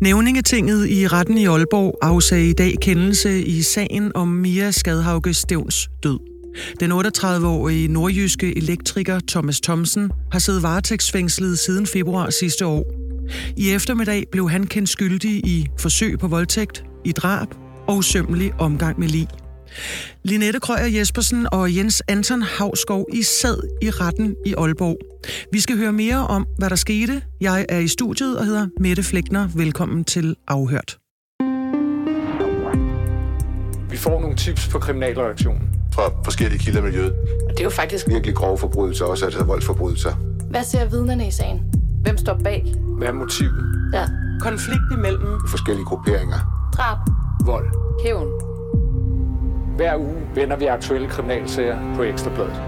Nævningetinget i retten i Aalborg afsagde i dag kendelse i sagen om Mia Skadhauge Stevns død. Den 38-årige nordjyske elektriker Thomas Thomsen har siddet varetægtsfængslet siden februar sidste år. I eftermiddag blev han kendt skyldig i forsøg på voldtægt, i drab og usømmelig omgang med lig. Linette Krøyer Jespersen og Jens Anton Havskov i sad i retten i Aalborg. Vi skal høre mere om, hvad der skete. Jeg er i studiet og hedder Mette Flækner. Velkommen til Afhørt. Vi får nogle tips på kriminalreaktionen. Fra forskellige kilder i miljøet. Og det er jo faktisk Virkelig grove forbrydelser, også altså voldsforbrydelser. Hvad ser vidnerne i sagen? Hvem står bag? Hvad er motivet? Ja. Konflikt imellem Forskellige grupperinger. Drab. Vold. Hævn. Hver uge vender vi aktuelle kriminalsager på Ekstrabladet.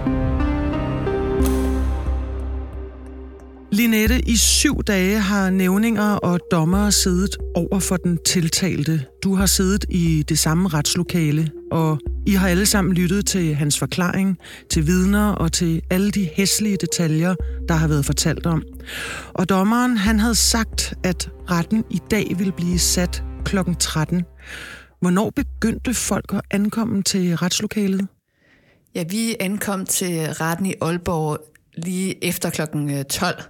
Linette, i syv dage har nævninger og dommere siddet over for den tiltalte. Du har siddet i det samme retslokale, og I har alle sammen lyttet til hans forklaring, til vidner og til alle de hæslige detaljer, der har været fortalt om. Og dommeren, han havde sagt, at retten i dag ville blive sat kl. 13. Hvornår begyndte folk at ankomme til retslokalet? Ja, vi ankom til retten i Aalborg lige efter klokken øh, 12.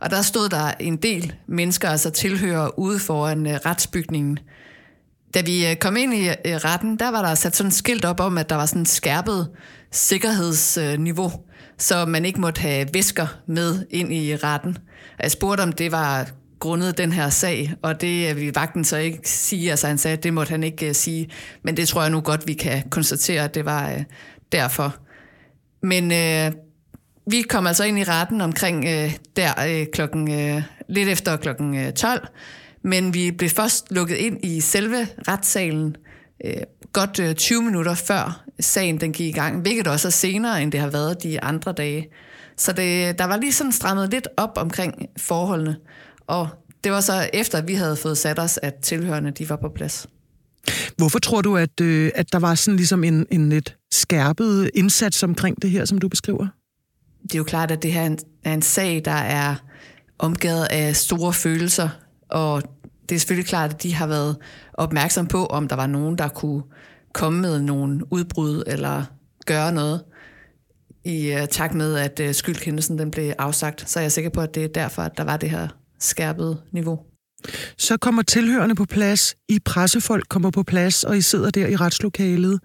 Og der stod der en del mennesker, altså tilhører ude foran øh, retsbygningen. Da vi øh, kom ind i retten, der var der sat sådan et skilt op om, at der var sådan et skærpet sikkerhedsniveau, så man ikke måtte have væsker med ind i retten. Jeg spurgte, om det var grundet den her sag, og det øh, vil vagten så ikke sige. Altså han sagde, at det måtte han ikke uh, sige. Men det tror jeg nu godt, vi kan konstatere, at det var uh, derfor. Men uh, vi kom altså ind i retten omkring uh, der uh, klokken, uh, lidt efter klokken uh, 12, men vi blev først lukket ind i selve retssalen uh, godt uh, 20 minutter før sagen den gik i gang, hvilket også er senere, end det har været de andre dage. Så det, der var lige sådan strammet lidt op omkring forholdene, og det var så efter, at vi havde fået sat os, at tilhørende de var på plads. Hvorfor tror du, at, øh, at der var sådan ligesom en, en lidt skærpet indsats omkring det her, som du beskriver? det er jo klart, at det her er en, er en sag, der er omgivet af store følelser, og det er selvfølgelig klart, at de har været opmærksom på, om der var nogen, der kunne komme med nogle udbrud eller gøre noget i uh, takt med, at uh, skyldkendelsen den blev afsagt. Så er jeg sikker på, at det er derfor, at der var det her skærpede niveau. Så kommer tilhørende på plads, I pressefolk kommer på plads, og I sidder der i retslokalet.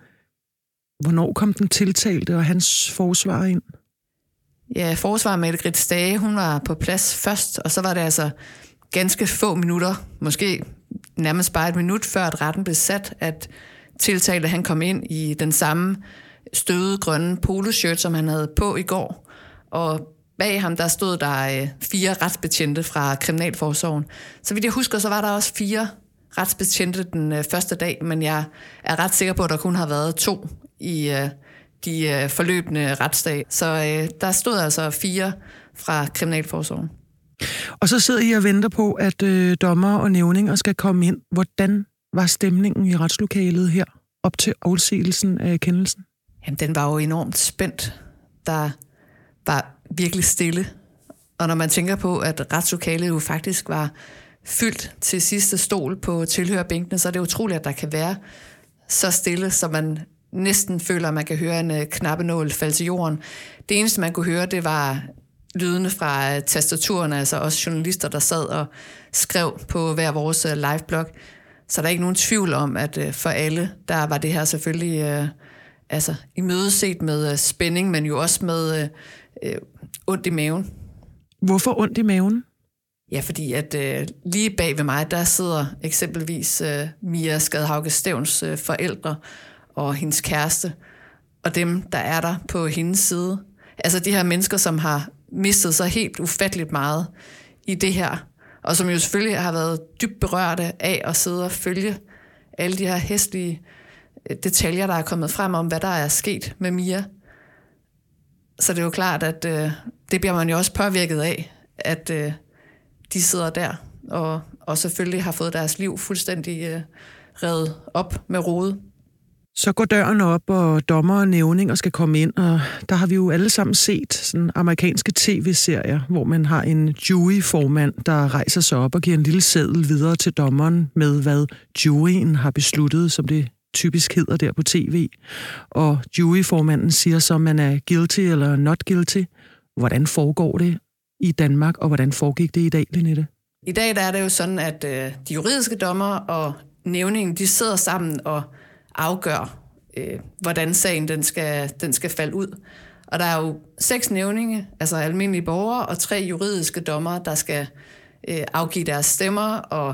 Hvornår kom den tiltalte og hans forsvar ind? Ja, forsvar Mette Dage, hun var på plads først, og så var det altså ganske få minutter, måske nærmest bare et minut før, at retten blev sat, at tiltalte han kom ind i den samme støde grønne poloshirt, som han havde på i går. Og bag ham, der stod der øh, fire retsbetjente fra Kriminalforsorgen. Så vidt jeg husker, så var der også fire retsbetjente den øh, første dag, men jeg er ret sikker på, at der kun har været to i øh, de øh, forløbende retsdag. Så øh, der stod altså fire fra Kriminalforsorgen. Og så sidder I og venter på, at øh, dommer og nævninger skal komme ind. Hvordan var stemningen i retslokalet her op til afsigelsen af kendelsen? Jamen, den var jo enormt spændt. Der var virkelig stille. Og når man tænker på, at retslokalet jo faktisk var fyldt til sidste stol på tilhørbænkene, så er det utroligt, at der kan være så stille, så man næsten føler, at man kan høre en øh, knappenål falde til jorden. Det eneste, man kunne høre, det var lydene fra øh, tastaturen, altså også journalister, der sad og skrev på hver vores øh, liveblog. Så der er ikke nogen tvivl om, at for alle, der var det her selvfølgelig altså, imødeset med uh, spænding, men jo også med uh, uh, ondt i maven. Hvorfor ondt i maven? Ja, fordi at øh, lige bag ved mig, der sidder eksempelvis øh, Mia Skadhauke Stævns øh, forældre og hendes kæreste, og dem, der er der på hendes side. Altså de her mennesker, som har mistet sig helt ufatteligt meget i det her, og som jo selvfølgelig har været dybt berørte af at sidde og følge alle de her hæstlige detaljer, der er kommet frem om, hvad der er sket med Mia. Så det er jo klart, at øh, det bliver man jo også påvirket af, at øh, de sidder der, og, og selvfølgelig har fået deres liv fuldstændig øh, revet op med rode. Så går døren op, og dommer og nævninger skal komme ind, og der har vi jo alle sammen set sådan amerikanske tv-serier, hvor man har en juryformand, der rejser sig op og giver en lille seddel videre til dommeren med, hvad juryen har besluttet, som det typisk hedder der på tv. Og juryformanden siger så, man er guilty eller not guilty. Hvordan foregår det i Danmark, og hvordan foregik det i dag, Linette? I dag der er det jo sådan, at øh, de juridiske dommer og nævningen, de sidder sammen og afgør, øh, hvordan sagen den skal, den skal falde ud. Og der er jo seks nævninge, altså almindelige borgere, og tre juridiske dommer, der skal øh, afgive deres stemmer, og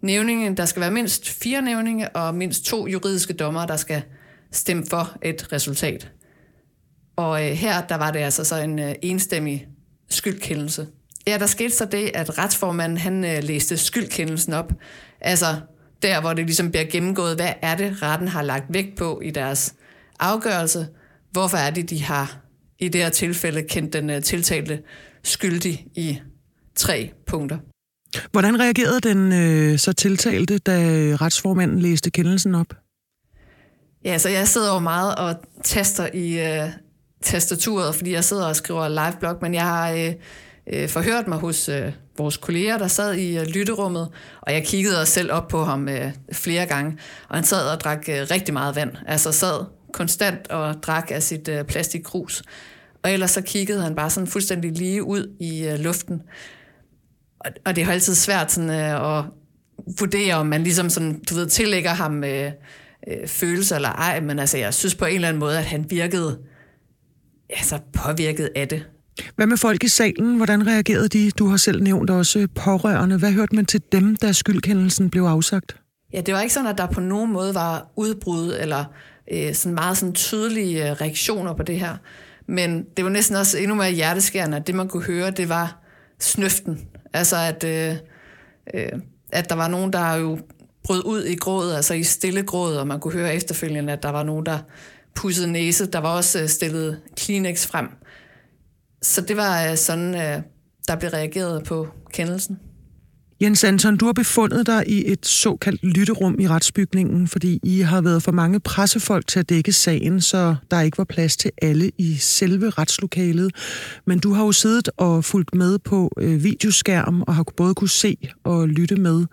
nævninge, der skal være mindst fire nævninge, og mindst to juridiske dommer, der skal stemme for et resultat. Og øh, her, der var det altså så en øh, enstemmig skyldkendelse. Ja, der skete så det, at retsformanden han øh, læste skyldkendelsen op. Altså der, hvor det ligesom bliver gennemgået, hvad er det, retten har lagt vægt på i deres afgørelse. Hvorfor er det, de har i det her tilfælde kendt den øh, tiltalte skyldig i tre punkter. Hvordan reagerede den øh, så tiltalte, da retsformanden læste kendelsen op? Ja, så jeg sidder jo meget og taster i øh, tastaturet, fordi jeg sidder og skriver live blog, men jeg har øh, øh, forhørt mig hos øh, vores kolleger, der sad i øh, lytterummet, og jeg kiggede også selv op på ham øh, flere gange, og han sad og drak øh, rigtig meget vand, altså sad konstant og drak af sit øh, plastikkrus. Og ellers så kiggede han bare sådan fuldstændig lige ud i øh, luften. Og, og det er jo altid svært sådan, øh, at vurdere, om man ligesom sådan, du ved, tillægger ham øh, øh, følelser eller ej, men altså, jeg synes på en eller anden måde, at han virkede altså, påvirket af det. Hvad med folk i salen? Hvordan reagerede de? Du har selv nævnt også pårørende. Hvad hørte man til dem, da skyldkendelsen blev afsagt? Ja, det var ikke sådan, at der på nogen måde var udbrud eller øh, sådan meget sådan tydelige øh, reaktioner på det her. Men det var næsten også endnu mere hjerteskærende, at det man kunne høre, det var snøften. Altså at, øh, øh, at der var nogen, der jo brød ud i grådet, altså i stille gråd, og man kunne høre efterfølgende, at der var nogen, der pussede næse. Der var også øh, stillet Kleenex frem. Så det var øh, sådan, øh, der blev reageret på kendelsen. Jens Anton, du har befundet dig i et såkaldt lytterum i retsbygningen, fordi I har været for mange pressefolk til at dække sagen, så der ikke var plads til alle i selve retslokalet. Men du har jo siddet og fulgt med på øh, videoskærm og har både kunne se og lytte med.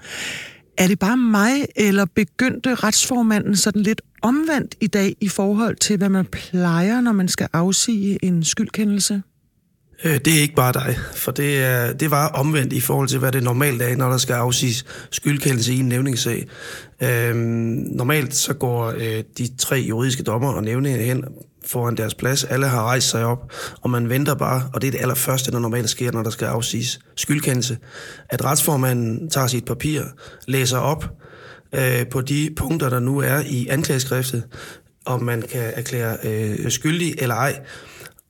Er det bare mig, eller begyndte retsformanden sådan lidt omvendt i dag i forhold til, hvad man plejer, når man skal afsige en skyldkendelse? Øh, det er ikke bare dig, for det, er, det var omvendt i forhold til, hvad det normalt er, når der skal afsiges skyldkendelse i en nævningssag. Øh, normalt så går øh, de tre juridiske dommer og nævninger hen foran deres plads. Alle har rejst sig op, og man venter bare, og det er det allerførste, der normalt sker, når der skal afsiges skyldkendelse, at retsformanden tager sit papir, læser op øh, på de punkter, der nu er i anklageskriftet, om man kan erklære øh, skyldig eller ej.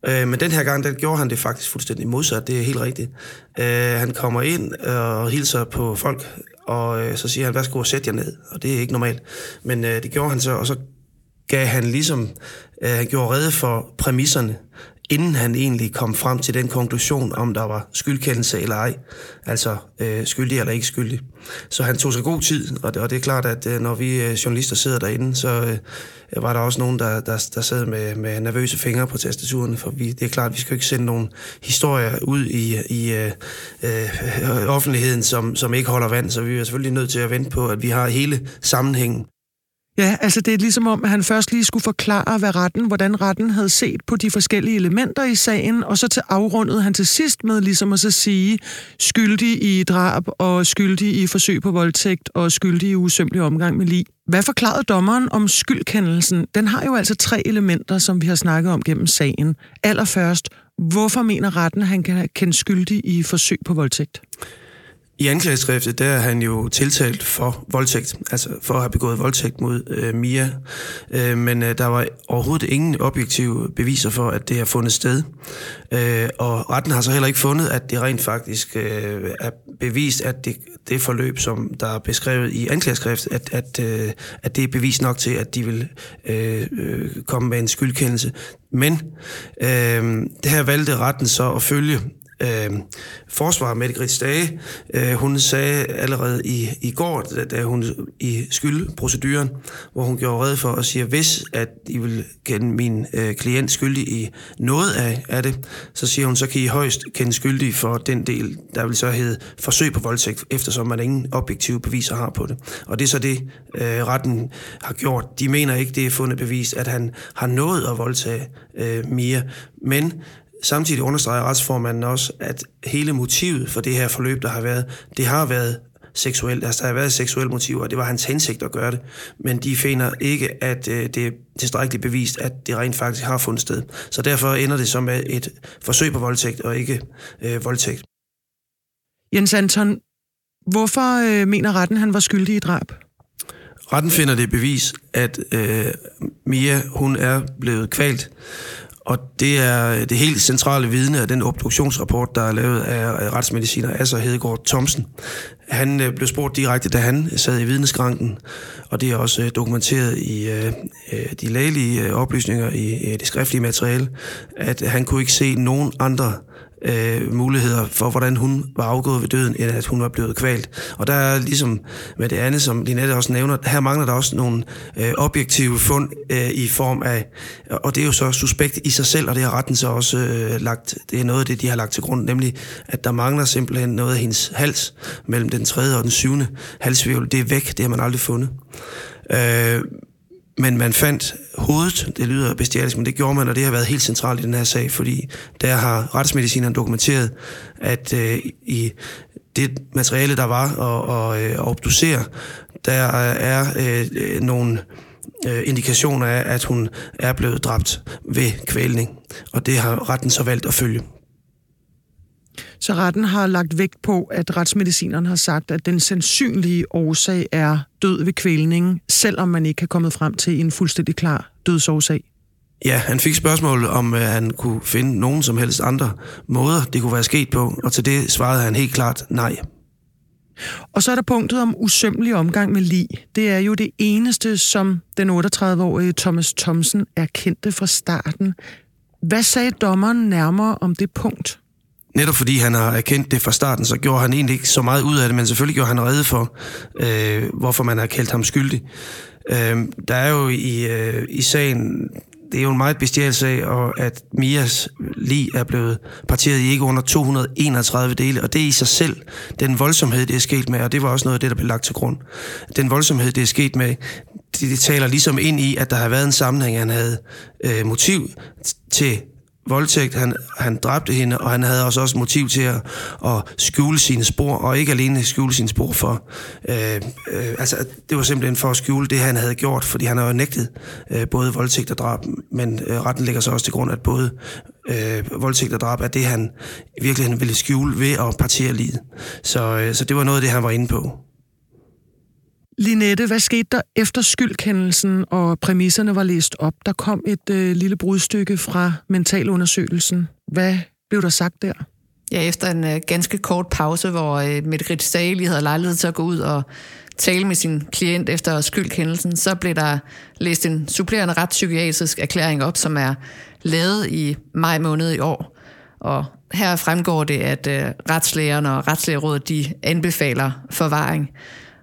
Øh, men den her gang, der gjorde han det faktisk fuldstændig modsat, det er helt rigtigt. Øh, han kommer ind og hilser på folk, og øh, så siger han, værsgo og sæt jer ned, og det er ikke normalt. Men øh, det gjorde han så, og så gav han ligesom, øh, han gjorde redde for præmisserne, inden han egentlig kom frem til den konklusion, om der var skyldkendelse eller ej. Altså øh, skyldig eller ikke skyldig. Så han tog sig god tid, og det, og det er klart, at øh, når vi øh, journalister sidder derinde, så øh, var der også nogen, der, der, der sad med, med nervøse fingre på tastaturen, for vi, det er klart, at vi skal ikke sende nogle historier ud i, i øh, øh, offentligheden, som, som ikke holder vand, så vi er selvfølgelig nødt til at vente på, at vi har hele sammenhængen. Ja, altså det er ligesom om, at han først lige skulle forklare, hvad retten, hvordan retten havde set på de forskellige elementer i sagen, og så til afrundede han til sidst med ligesom at så sige, skyldig i drab og skyldig i forsøg på voldtægt og skyldig i usømmelig omgang med lig. Hvad forklarede dommeren om skyldkendelsen? Den har jo altså tre elementer, som vi har snakket om gennem sagen. Allerførst, hvorfor mener retten, at han kan kende skyldig i forsøg på voldtægt? I anklageskriftet, der er han jo tiltalt for voldtægt, altså for at have begået voldtægt mod øh, Mia. Øh, men øh, der var overhovedet ingen objektive beviser for, at det har fundet sted. Øh, og retten har så heller ikke fundet, at det rent faktisk øh, er bevist, at det, det forløb, som der er beskrevet i anklageskriftet, at, at, øh, at det er bevis nok til, at de vil øh, øh, komme med en skyldkendelse. Men øh, det her valgte retten så at følge øh, forsvar, Mette Grits Dage, øh, hun sagde allerede i, i går, da, da hun i skyldproceduren, hvor hun gjorde red for at sige, at hvis at I vil kende min øh, klient skyldig i noget af, af det, så siger hun, så kan I højst kende skyldig for den del, der vil så hedde forsøg på voldtægt, eftersom man ingen objektive beviser har på det. Og det er så det, øh, retten har gjort. De mener ikke, det er fundet bevis, at han har nået at voldtage øh, mere, men Samtidig understreger retsformanden også, at hele motivet for det her forløb, der har været, det har været seksuelt. Altså, der har været seksuelle motiver, og det var hans hensigt at gøre det. Men de finder ikke, at øh, det er tilstrækkeligt bevist, at det rent faktisk har fundet sted. Så derfor ender det som et forsøg på voldtægt, og ikke øh, voldtægt. Jens Anton, hvorfor øh, mener retten, han var skyldig i drab? Retten finder det bevis, at øh, Mia hun er blevet kvalt, og det er øh, det helt centrale vidne af den obduktionsrapport, der er lavet af retsmediciner Asser Hedegaard Thomsen. Han øh, blev spurgt direkte, da han øh, sad i vidneskranken, og det er også dokumenteret i de lægelige oplysninger i det skriftlige materiale, at han kunne ikke se nogen andre øh, muligheder for, hvordan hun var afgået ved døden, end at hun var blevet kvalt. Og der er ligesom med det andet, som Linette også nævner, her mangler der også nogle øh, objektive fund øh, i form af, og det er jo så suspekt i sig selv, og det har retten så også øh, lagt, det er noget af det, de har lagt til grund, nemlig at der mangler simpelthen noget af hendes hals mellem den tredje og den syvende halsvirvel. Det er væk, det har man aldrig fundet. Øh, men man fandt hovedet, det lyder bestialisk, men det gjorde man, og det har været helt centralt i den her sag, fordi der har retsmedicineren dokumenteret, at øh, i det materiale, der var at, at, øh, at obducere, der øh, er øh, nogle øh, indikationer af, at hun er blevet dræbt ved kvælning, og det har retten så valgt at følge. Så retten har lagt vægt på, at retsmedicineren har sagt, at den sandsynlige årsag er død ved kvælning, selvom man ikke har kommet frem til en fuldstændig klar dødsårsag. Ja, han fik spørgsmål om, at han kunne finde nogen som helst andre måder, det kunne være sket på, og til det svarede han helt klart nej. Og så er der punktet om usømmelig omgang med lig. Det er jo det eneste, som den 38-årige Thomas Thomsen erkendte fra starten. Hvad sagde dommeren nærmere om det punkt? Netop fordi han har erkendt det fra starten, så gjorde han egentlig ikke så meget ud af det, men selvfølgelig gjorde han redde for, øh, hvorfor man har kaldt ham skyldig. Øh, der er jo i, øh, i sagen, det er jo en meget bestial sag, og at Mias lig er blevet parteret i ikke under 231 dele, og det er i sig selv den voldsomhed, det er sket med, og det var også noget af det, der blev lagt til grund. Den voldsomhed, det er sket med, det, det taler ligesom ind i, at der har været en sammenhæng, han havde øh, motiv til voldtægt, han, han dræbte hende, og han havde også, også motiv til at, at skjule sine spor, og ikke alene skjule sine spor for... Øh, øh, altså, det var simpelthen for at skjule det, han havde gjort, fordi han har jo nægtet øh, både voldtægt og drab, men øh, retten ligger så også til grund, at både øh, voldtægt og drab er det, han virkelig ville skjule ved at partere livet. Så, øh, så det var noget af det, han var inde på. Linette, hvad skete der efter skyldkendelsen og præmisserne var læst op? Der kom et øh, lille brudstykke fra mentalundersøgelsen. Hvad blev der sagt der? Ja, efter en øh, ganske kort pause, hvor øh, Mette Grits lige havde lejlighed til at gå ud og tale med sin klient efter skyldkendelsen, så blev der læst en supplerende retspsykiatrisk erklæring op, som er lavet i maj måned i år. Og her fremgår det, at øh, retslægerne og retslægerådet de anbefaler forvaring.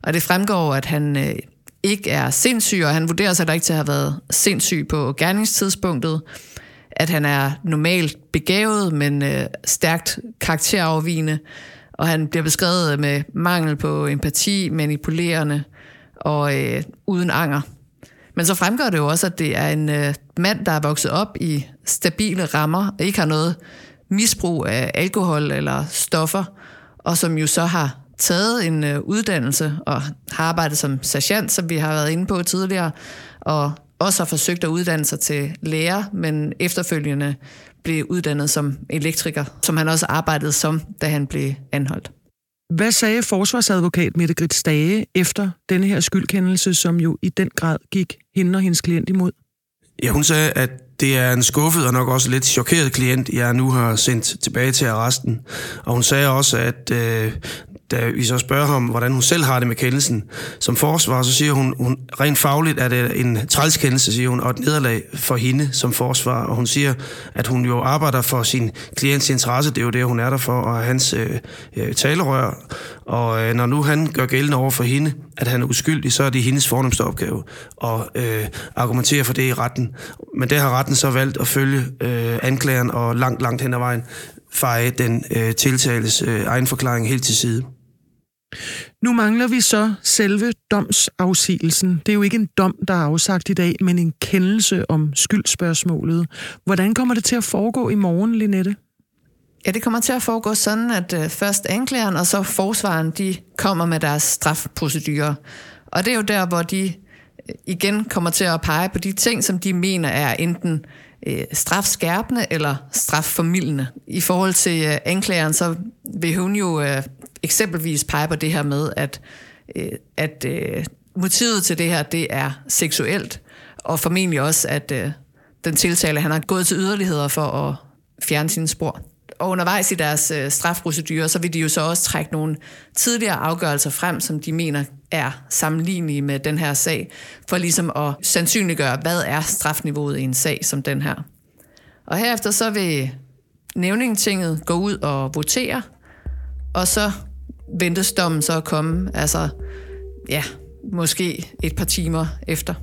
Og det fremgår, at han øh, ikke er sindssyg, og han vurderer sig da ikke til at have været sindssyg på gerningstidspunktet. At han er normalt begavet, men øh, stærkt karakterafvigende. Og han bliver beskrevet med mangel på empati, manipulerende og øh, uden anger. Men så fremgår det jo også, at det er en øh, mand, der er vokset op i stabile rammer, og ikke har noget misbrug af alkohol eller stoffer, og som jo så har taget en øh, uddannelse og har arbejdet som sergeant, som vi har været inde på tidligere, og også har forsøgt at uddanne sig til lærer, men efterfølgende blev uddannet som elektriker, som han også arbejdede som, da han blev anholdt. Hvad sagde forsvarsadvokat Mette Grits Dage efter denne her skyldkendelse, som jo i den grad gik hende og hendes klient imod? Ja, hun sagde, at det er en skuffet og nok også lidt chokeret klient, jeg nu har sendt tilbage til arresten. Og hun sagde også, at øh, da vi så spørger ham, hvordan hun selv har det med kendelsen som forsvar, så siger hun, hun rent fagligt er det en trælskendelse, siger hun, og et nederlag for hende som forsvar. Og hun siger, at hun jo arbejder for sin klients interesse, det er jo det, hun er der for, og hans øh, øh, talerør. Og øh, når nu han gør gældende over for hende, at han er uskyldig, så er det hendes fornemmeste opgave at øh, argumentere for det i retten. Men det har retten så valgt at følge øh, anklageren og langt, langt hen ad vejen feje den øh, tiltales øh, egen forklaring helt til side. Nu mangler vi så selve domsafsigelsen. Det er jo ikke en dom, der er afsagt i dag, men en kendelse om skyldspørgsmålet. Hvordan kommer det til at foregå i morgen, Linette? Ja, det kommer til at foregå sådan, at øh, først anklageren og så forsvaren, de kommer med deres strafprocedurer. Og det er jo der, hvor de øh, igen kommer til at pege på de ting, som de mener er enten øh, Øh, strafskærpende eller strafformildende. I forhold til øh, anklageren, så vil hun jo øh, eksempelvis pege på det her med, at, øh, at øh, motivet til det her, det er seksuelt, og formentlig også, at øh, den tiltale, han har gået til yderligheder for at fjerne sine spor. Og undervejs i deres øh, strafprocedurer, så vil de jo så også trække nogle tidligere afgørelser frem, som de mener er sammenlignelige med den her sag, for ligesom at sandsynliggøre, hvad er strafniveauet i en sag som den her. Og herefter så vil nævningetinget gå ud og votere, og så ventes dommen så at komme, altså ja, måske et par timer efter.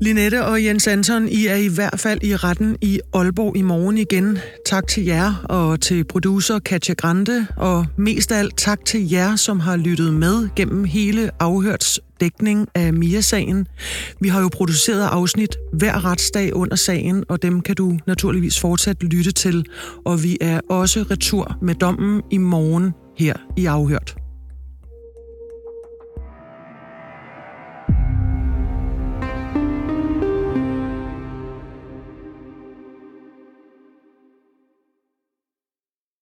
Linette og Jens Anton, I er i hvert fald i retten i Aalborg i morgen igen. Tak til jer og til producer Katja Grande, og mest af alt tak til jer, som har lyttet med gennem hele afhørts dækning af Mia-sagen. Vi har jo produceret afsnit hver retsdag under sagen, og dem kan du naturligvis fortsat lytte til. Og vi er også retur med dommen i morgen her i Afhørt.